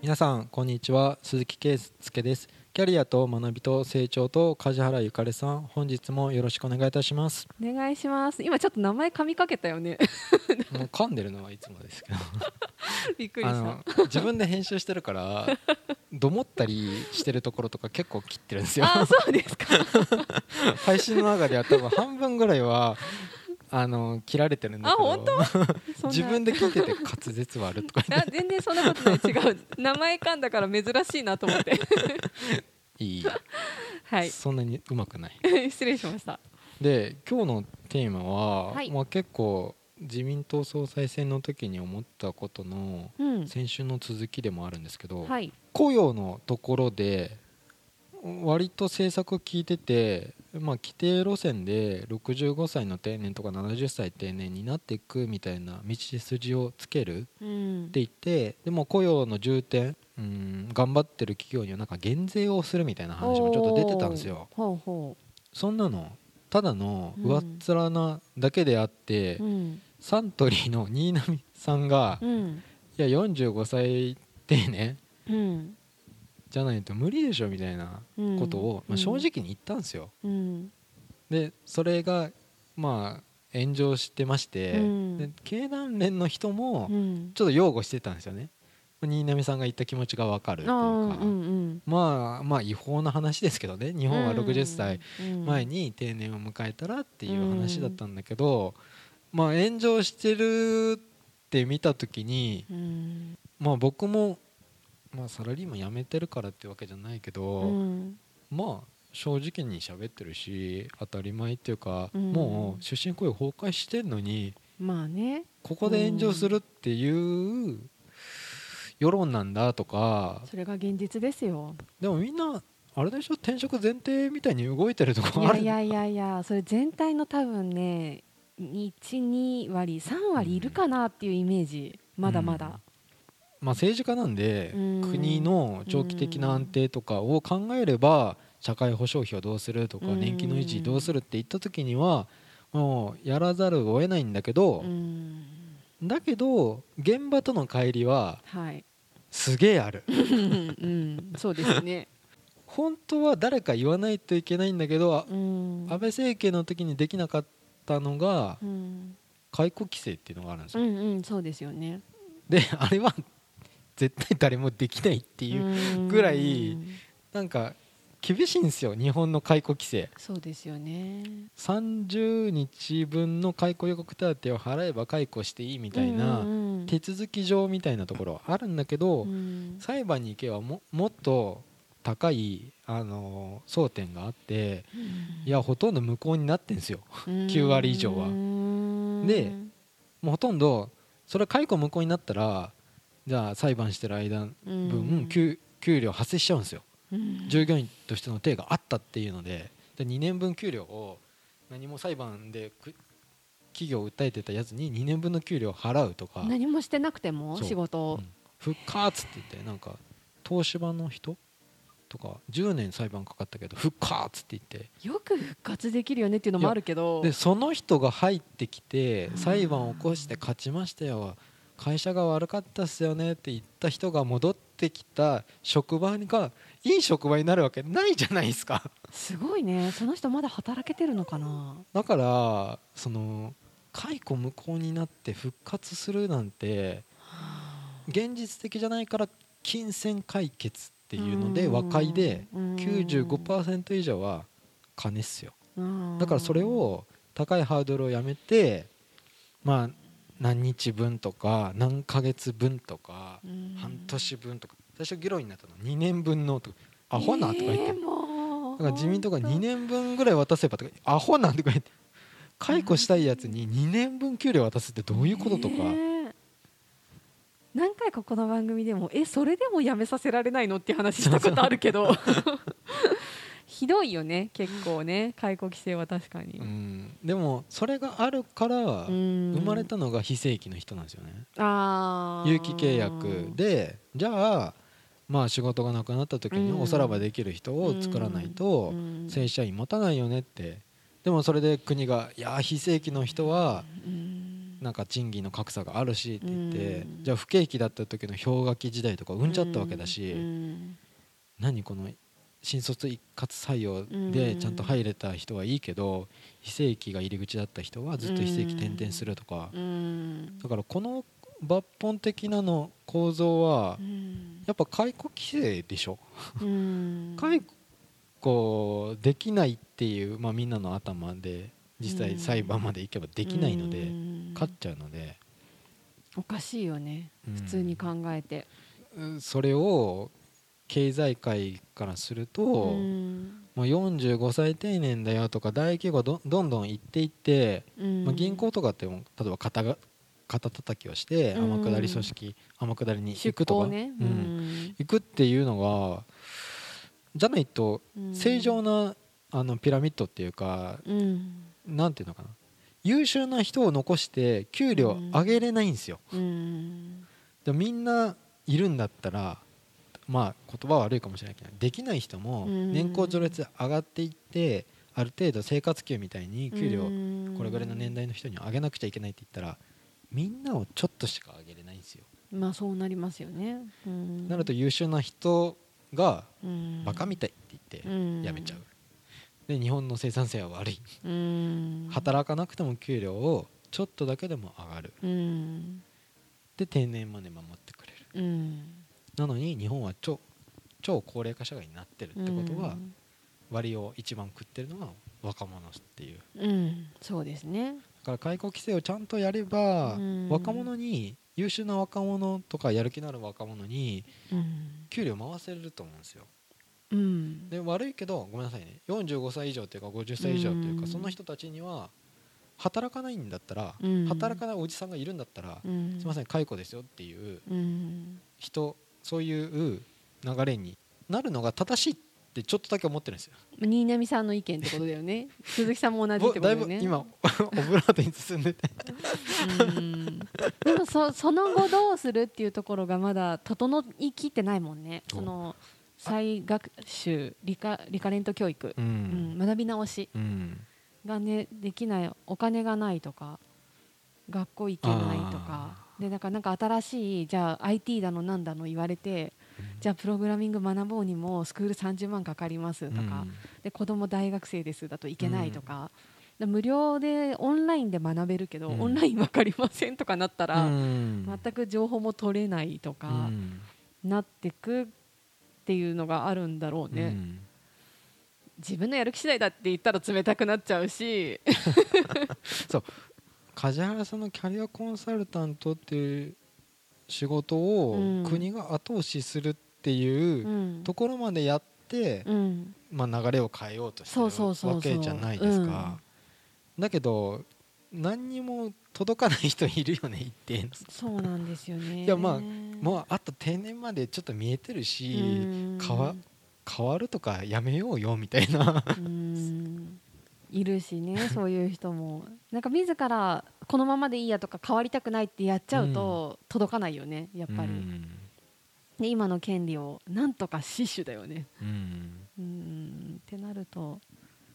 皆さんこんにちは。鈴木圭介です。キャリアと学びと成長と梶原ゆかりさん。本日もよろしくお願いいたします。お願いします。今ちょっと名前噛みかけたよね。もう噛んでるのはいつもですけど。びっくりした。自分で編集してるからどもったりしてるところとか結構切ってるんですよ。あそうですか。配信の中では多分半分ぐらいはあの切られてるんだけど。あ本当？自分で聞いてて滑舌悪とか全然そんなことない。違う。名前噛んだから珍しいなと思ってて。いい、はい。そんなにうまくない。失礼しました。で今日のテーマは、はい。まあ、結構自民党総裁選の時に思ったことのうん。先週の続きでもあるんですけど、はい。雇用のところで割と政策聞いてて、まあ、規定路線で65歳の定年とか70歳定年になっていくみたいな道筋をつけるうん。って言ってでも雇用の重点うん頑張ってる企業にはなんか減税をするみたいな話もちょっと出てたんですよ。そんなのただの上っ面なだけであって、ううん。サントリーの新浪さんが、うん。いや45歳定年うんじゃないと無理でしょみたいなうん。ことを、まあ、正直に言ったんですよ。うん。でそれがまあ炎上してまして、うん。で経団連の人もうん。ちょっと擁護してたんですよね。新浪さんが言った気持ちが分かるっていうあか、ーうんうん。まあまあ違法な話ですけどね。日本は60歳うん。前に定年を迎えたらっていう話だったんだけど、まあ炎上してるって見た時にうん。まあ僕も、まあ、サラリーマン辞めてるからってわけじゃないけど、うん。まあ正直に喋ってるし当たり前っていうか、うん。もう終身雇用崩壊してんのにまあね。ここで炎上するっていう世論なんだとかそれが現実ですよ。でもみんなあれでしょ？転職前提みたいに動いてるとこいある。やいやいやいやそれ全体の多分ね12割3割いるかなっていうイメージ。まだまだ、まあ、政治家なんでうん。国の長期的な安定とかを考えれば社会保障費をどうするとかうん。年金の維持どうするって言った時にはもうやらざるを得ないんだけどうん。だけど現場との乖離ははい。すげえある。うん。そうですね、本当は誰か言わないといけないんだけどうん、安倍政権の時にできなかったのがうん。解雇規制っていうのがあるんですよ。うんうんそうですよね。であれは絶対誰もできないっていうぐらいうんなんか厳しいんですよ日本の解雇規制。そうですよね。30日分の解雇予告手当を払えば解雇していいみたいな手続き上みたいなところはあるんだけど、うん。裁判に行けばももっと高いあの争点があっていやほとんど無効になってんですよ。9割以上は。うんでもうほとんどそれ解雇無効になったらじゃあ裁判してる間分、給給料発生しちゃうんですよ。うん。従業員としての手があったっていうので。で2年分給料を何も裁判でく企業を訴えてたやつに2年分の給料を払うとか。何もしてなくても仕事うん。復活って言ってなんか東芝の人？とか10年裁判かかったけど復活って言って。よく復活できるよねっていうのもあるけど。でその人が入ってきてうん。裁判を起こして勝ちましたよ会社が悪かったっすよねって言った人が戻ってきた職場がいい職場になるわけないじゃないですか。すごいね。その人まだ働けてるのかな？だからその解雇無効になって復活するなんて現実的じゃないから金銭解決っていうのでうん。和解でうん。95%以上は金っすよ。うん。だからそれを高いハードルをやめてまあ何日分とか何ヶ月分とかうん。半年分とか。最初議論になったの。2年分のとか。アホなとか言って。えーだから自民党が2本年分ぐらい渡せばとかアホなんとか言って。解雇したいやつに2年分給料渡すってどういうこととか、ねえ。何回かこの番組でもえそれでもやめさせられないのっていう話したことあるけど ひどいよね結構ね。解雇規制は確かに、うん、でもそれがあるからうん。生まれたのが非正規の人なんですよね。あー。有期契約でじゃあまあ仕事がなくなった時にうん。おさらばできる人を作らないとうん。正社員持たないよねって。でもそれで国がいや非正規の人はうん。なんか賃金の格差があるしって言って、うん。じゃあ不景気だった時の氷河期時代とか生んじゃったわけだし、うん。何この新卒一括採用でちゃんと入れた人はいいけど非正規が入り口だった人はずっと非正規転々するとか、うん。だからこの抜本的なの構造はうん。やっぱ解雇規制でしょ、うん。解雇できないっていう、まあ、みんなの頭で実際裁判まで行けばできないので、うん。勝っちゃうので、おかしいよね。うん普通に考えて、うん。それを経済界からすると、うん。もう45歳定年だよとか大企業どどんどん行っていって、うん。まあ、銀行とかっても例えば肩が肩叩きをしてうん。天下り組織、天下りに行出くとか、向ね、ううん。ん行くっていうのがじゃないとうん。正常なあのピラミッドっていうか、うん。なんていうのかな。優秀な人を残して給料上げれないんですよ、うん。でみんないるんだったらまあ言葉は悪いかもしれないけどできない人もうん。年功序列で上がっていってある程度生活給みたいに給料うん。これぐらいの年代の人には上げなくちゃいけないって言ったらみんなをちょっとしか上げれないんですよ、まあそうなりますよね、うん。なると優秀な人がうん。バカみたいって言ってうん。辞めちゃう、で日本の生産性は悪い。うん。働かなくても給料をちょっとだけでも上がる。うん。で定年まで守ってくれる。うんなのに日本は超超高齢化社会になってるってことは、うん。割を一番食ってるのが若者っていう。うんそうですね。だから解雇規制をちゃんとやれば、うん。若者に優秀な若者とかやる気のある若者にうん。給料回せると思うんですよ。うん。で悪いけどごめんなさいね。45歳以上というか50歳以上というか、うん。その人たちには働かないんだったら、うん。働かないおじさんがいるんだったら、うん。すいません解雇ですよっていううん。人そういう流れになるのが正しいってちょっとだけ思ってるんですよ。新浪さんの意見ってことだよね。鈴木さんも同じってことだよね。ぶ今オブラートに包んでて。うん。でもそその後どうするっていうところがまだ整いきってないもんね。おその再学習リカリカレント教育、ううん。ん学び直し。うん。がねできないお金がないとか学校行けないとかでだからなんか新しいじゃあ IT だのなんだの言われてじゃあプログラミング学ぼうにもスクール30万かかりますとか、で子供大学生ですだといけないとか、で無料でオンラインで学べるけど、うん。オンライン分かりませんとかなったら、うん。全く情報も取れないとかうん。なってくっていうのがあるんだろうね、うん。自分のやる気次第だって言ったら冷たくなっちゃうし 梶原さんのキャリアコンサルタントっていう仕事をうん国が後押しするってういうん。ところまでやって、うん。まあ、流れを変えようとしてるわけじゃないですか、だけど何にも届かない人いるよね一定の。そうなんですよね。いやまあもうあと定年までちょっと見えてるし、うん。変わ変わるとかやめようよみたいな。うんいるしね そういう人も。なんか自らこのままでいいやとか変わりたくないってやっちゃうと届かないよねやっぱり、うん。で今の権利をなんとか死守だよね。うん。うん。ってなると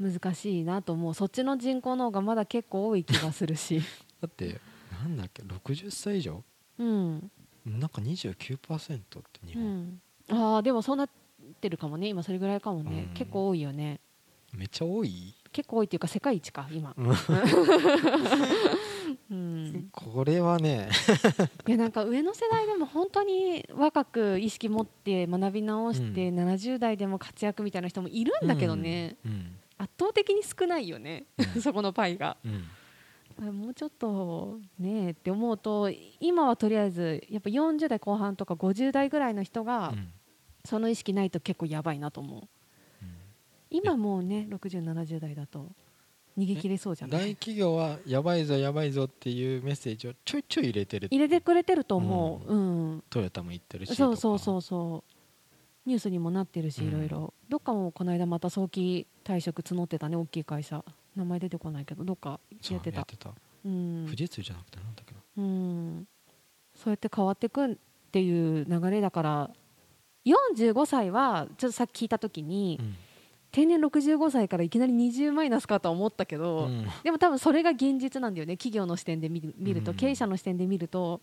難しいなと思う。そっちの人口の方がまだ結構多い気がするし。だってなんだっけ60歳以上？うん、なんか29%って日う本、ん、ああでもそうなってるかもね。今それぐらいかもね、うん。結構多いよねめっちゃ多い？結構多いっていうか世界一か今、うん。うん、これはね。いやなんか上の世代でも本当に若く意識持って学び直して、うん。70代でも活躍みたいな人もいるんだけどね、うん。圧倒的に少ないよね、うん。そこのパイが。うん。もうちょっとねって思うと今はとりあえずやっぱ40代後半とか50代ぐらいの人がうん。その意識ないと結構やばいなと思う。うん今もうね6070代だと逃げ切れそうじゃな大い企業はやばいぞやばいぞっていうメッセージをちょいちょい入れてる。入れてくれてると思う。うん、トヨタも言ってるしそうそううそうそう。ニュースにもなってるしうん。いろいろ。どっかもこの間また早期退職募ってたね大きい会社。名前出てこないけどどっかやってた。やってた。うん。富士通じゃなくてなんだっけどうん。そうやって変わってくっていう流れだから45歳はちょっとさっき聞いた時にうん定年65歳からいきなり20マイナスかとは思ったけど、うん。でも多分それが現実なんだよね。企業の視点で見る見ると、うん。経営者の視点で見ると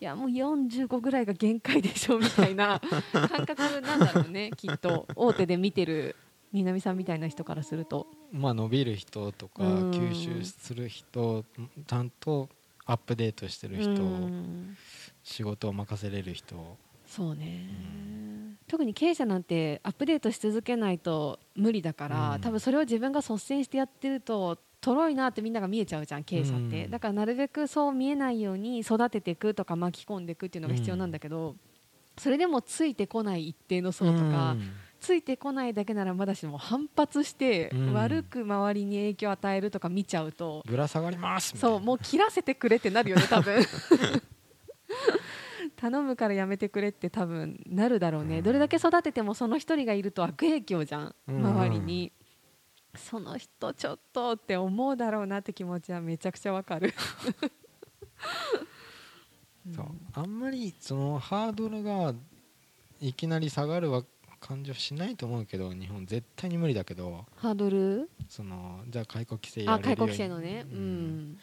いやもう45ぐらいが限界でしょみたいな 感覚なんだろうねきっと。大手で見てる南さんみたいな人からすると。まあ伸びる人とかうん。吸収する人ちゃんとアップデートしてる人うん。仕事を任せれる人そうね、特に経営者なんてアップデートし続けないと無理だから、うん。多分それを自分が率先してやってるととろいなってみんなが見えちゃうじゃん経営者って、うんだからなるべくそう見えないように育てていくとか巻き込んでいくっていうのが必要なんだけど、それでもついてこない一定の層とか、うん。ついてこないだけならまだしも反発して、うん。悪く周りに影響を与えるとか見ちゃうとぶら下がりますそうもう切らせてくれってなるよね多分 頼むからやめてくれって多分なるだろうね、うん。どれだけ育ててもその一人がいると悪影響じゃん。うん。周りに、その人ちょっとって思うだろうなって気持ちはめちゃくちゃわかる。そう。あんまりそのハードルがいきなり下がるわ感じはしないと思うけど日本絶対に無理だけど。ハードル？そのじゃあ解雇規制やるように。規制のね。ううん。ん、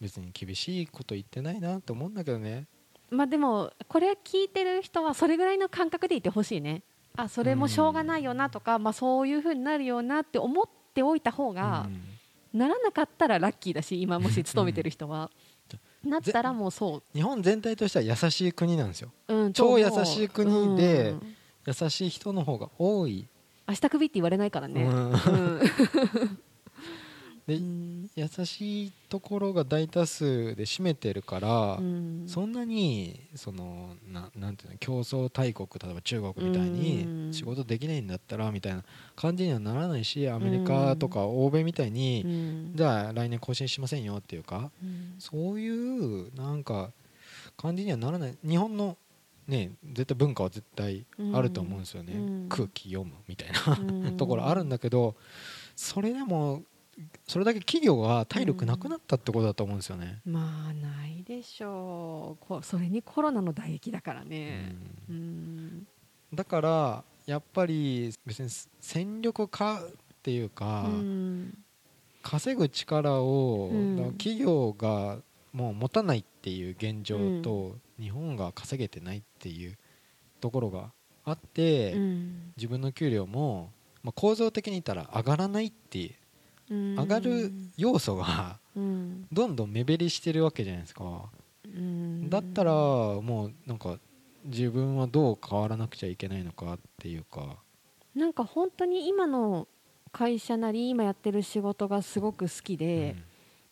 別に厳しいこと言ってないなと思うんだけどねまあでもこれ聞いてる人はそれぐらいの感覚でいてほしいね。あそれもしょうがないよなとか、まあ、そういうふうになるよなって思っておいた方が、うん。ならなかったらラッキーだし今もし勤めてる人は、なったらもうそ日本全体としては優しい国なんですよ。う、う。ん、超優しい国でうん。優しい人の方が多い、明日クビって言われないからね、うん。うんでうん。優しいところが大多数で占めてるから、うん。そんなにそのななんていうの競争大国例えば中国みたいうん。に仕事できないんだったらみたいな感じにはならないしアメリカとか欧米みたいに、うん。じゃあ来年更新しませんよっていうかうん。そういうなんか感じにはならない。日本のね絶対文化は絶対あると思うんですよね、うん。空気読むみたいなうん。ところあるんだけどそれでもそれだけ企業が体力なくなったってことだと思うんですよね。まあないでしょう。こそれにコロナの打撃だからね。うん。うん。だからやっぱり別に戦力化っていうか、うん。稼ぐ力を、企業がもう持たないっていう現状と、日本が稼げてないっていうところがあって、うん。自分の給料も、まあ、構造的に言ったら上がらないって上がる要素がうん。どんどん目減りしてるわけじゃないですか。うん。だったらもうなんか自分はどう変わらなくちゃいけないのかっていうか。なんか本当に今の会社なり今やってる仕事がすごく好きで、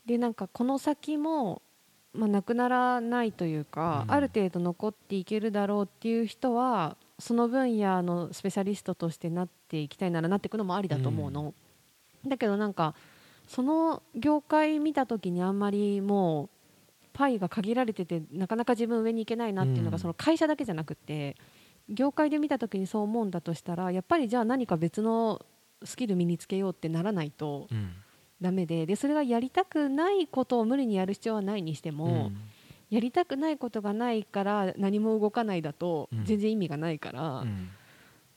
でなんかこの先も、まあ、なくならないというか、うん。ある程度残っていけるだろうっていう人はその分野のスペシャリストとしてなっていきたいならなっていくのもありだと思うの、だけどなんかその業界見た時にあんまりもうパイが限られててなかなか自分上に行けないなっていうのがうん。その会社だけじゃなくて業界で見た時にそう思うんだとしたらやっぱりじゃあ何か別のスキル身につけようってならないとうん。ダメででそれがやりたくないことを無理にやる必要はないにしても、うん。やりたくないことがないから何も動かないだとうん。全然意味がないから、うん。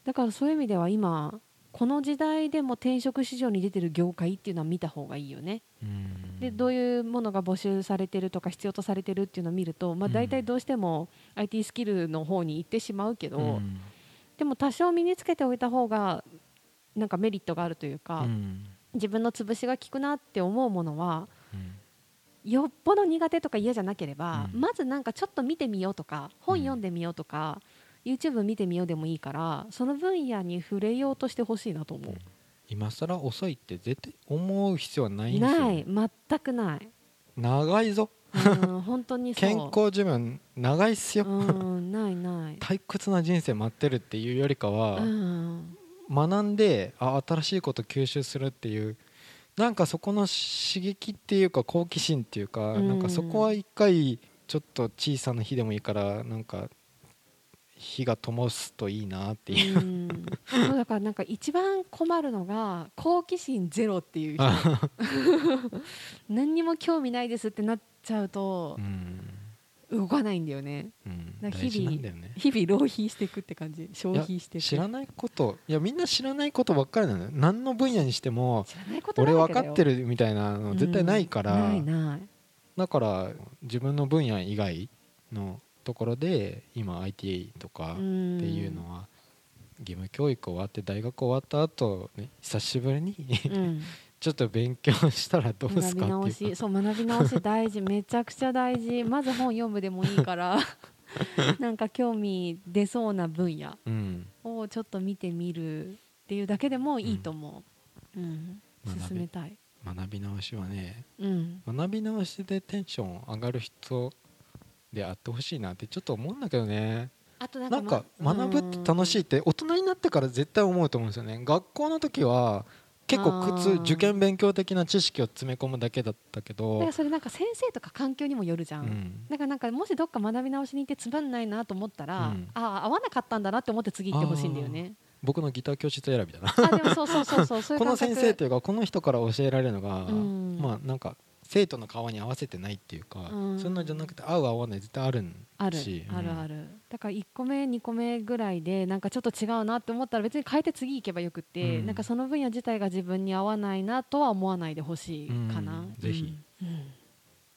だからそういう意味では今この時代でも転職市場に出てる業界っていうのは見た方がいいよね。うん。でどういうものが募集されてるとか必要とされてるっていうのを見ると、まあ、うん。大体どうしても IT スキルの方に行ってしまうけど、うん。でも多少身につけておいた方がなんかメリットがあるというか、うん。自分の潰しが効くなって思うものはうん。よっぽど苦手とか嫌じゃなければ、うん。まずなんかちょっと見てみようとか本読んでみようとか、YouTube 見てみようでもいいからその分野に触れようとしてほしいなと思う。今更遅いって絶対思う必要はないんですよない。全くない、長いぞ。うん、本当にそう。健康寿命長いっすよ、うんないない、退屈な人生待ってるっていうよりかは、うん。学んであ新しいこと吸収するっていうなんかそこの刺激っていうか好奇心っていうか、うん。なんかそこは一回ちょっと小さな火でもいいからなんか火が灯すといいなっていう、うん。そうだからなんか一番困るのが好奇心ゼロっていう人。何にも興味ないですってなっちゃうとうん。動かないんだよね。うん、日々なんだよね。日々浪費していくって感じ。消費していく知らないこといやみんな知らないことばっかりなのよ何の分野にしても俺分かってるみたいなの絶対ないから、うんないない。だから自分の分野以外のところで今 IT とかっていうのは義務教育終わって大学終わった後、ね久しぶりにうん。ちょっと勉強したらどうす学び直かっていう。し。そう学び直し大事。めちゃくちゃ大事。まず本読むでもいいから。なんか興味出そうな分野うん。をちょっと見てみるっていうだけでもいいと思う、うん。学び進めたい、学び直しはねうん、学び直しでテンション上がる人であってほしいなってちょっと思うんだけどね。あとななんか学ぶって楽しいいって大人になってから絶対思うと思うんですよね。学校の時は結構苦痛受験勉強的な知識を詰め込むだけだったけだどからそれなんか先生とか環境にもよるじゃ、うん。んだからなんかもしどっか学び直しに行ってつまんないなと思ったら、うん。ああ合わなかったんだなって思って次行ってほしいんだよね。僕のギター教室選びだな。あでもそうそうそうそうそういう この先生というかこの人から教えられるのが、うん。まあなんか生徒の顔に合わせてないっていうか、うん。そういうのじゃなくて合う合わない絶対あるんある。しあるある、るだから1個目2個目ぐらいでなんかちょっと違うなって思ったら別に変えて次行けばよくって、うん。なんかその分野自体が自分に合わないなとは思わないでほしいかな、うん。ぜひ。うん。うん。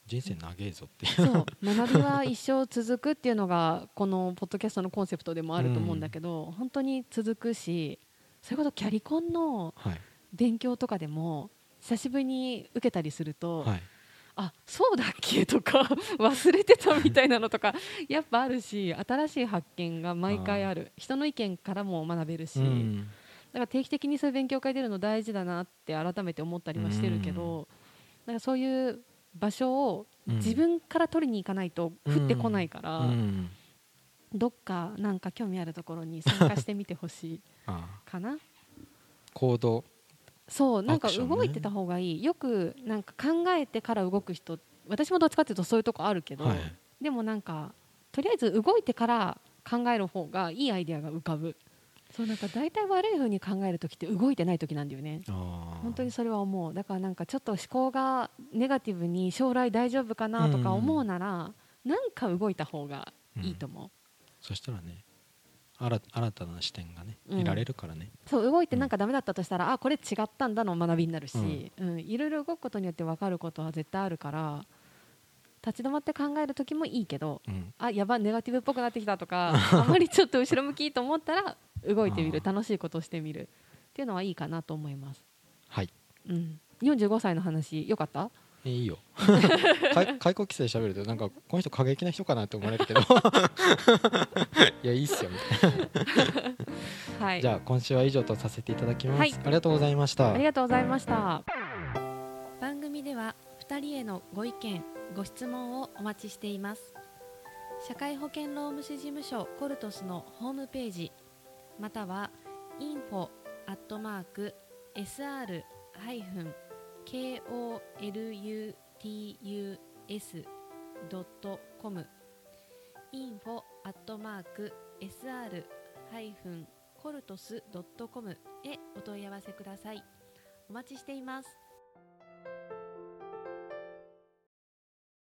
人生長えぞっていう。そう。学びは一生続くっていうのがこのポッドキャストのコンセプトでもあると思うんだけど、本当に続くしそれこそキャリコンのはい。勉強とかでも久しぶりに受けたりすると、はい。あそうだっけとか 忘れてたみたいなのとか やっぱあるし新しい発見が毎回ある。人の意見からも学べるし、うん。だから定期的にそういう勉強会出るの大事だなって改めて思ったりはしてるけど、だからそういう場所をうん。自分から取りに行かないと降ってこないから、うん。どっかなんか興味あるところに参加してみてほしい かな。行動そうなんか動いてた方がいい、よくなんか考えてから動く人私もどっちかっていうとそういうとこあるけど、はい。でもなんかとりあえず動いてから考える方がいいアイデアが浮かぶ。そうなんか大体悪い風に考える時って動いてない時なんだよね。本当にそれは思う。だからなんかちょっと思考がネガティブに将来大丈夫かなとか思うなら、なんか動いた方がいいと思う、そしたらね新新たな視点がねうん。得られるからね、そう動いてなんかダメだったとしたら、あこれ違ったんだの学びになるし、うん。いろいろ動くことによって分かることは絶対あるから立ち止まって考える時もいいけどうん。あやばネガティブっぽくなってきたとか あまりちょっと後ろ向きと思ったら動いてみる楽しいことをしてみるっていうのはいいかなと思います、はい。うん、45歳の話よかった？えいいよ。解雇規制喋るとなんかこの人過激な人かなって思われるけど。いやいいっすよ。みたいな、はい。じゃあ今週は以上とさせていただきます、はい。ありがとうございました。ありがとうございました。番組では2人へのご意見ご質問をお待ちしています。社会保険労務士事務所コルトスのホームページまたは info アットマーク sr koluts.com info アットマーク sr ハイフンコルトスドットコムへお問い合わせください。お待ちしています。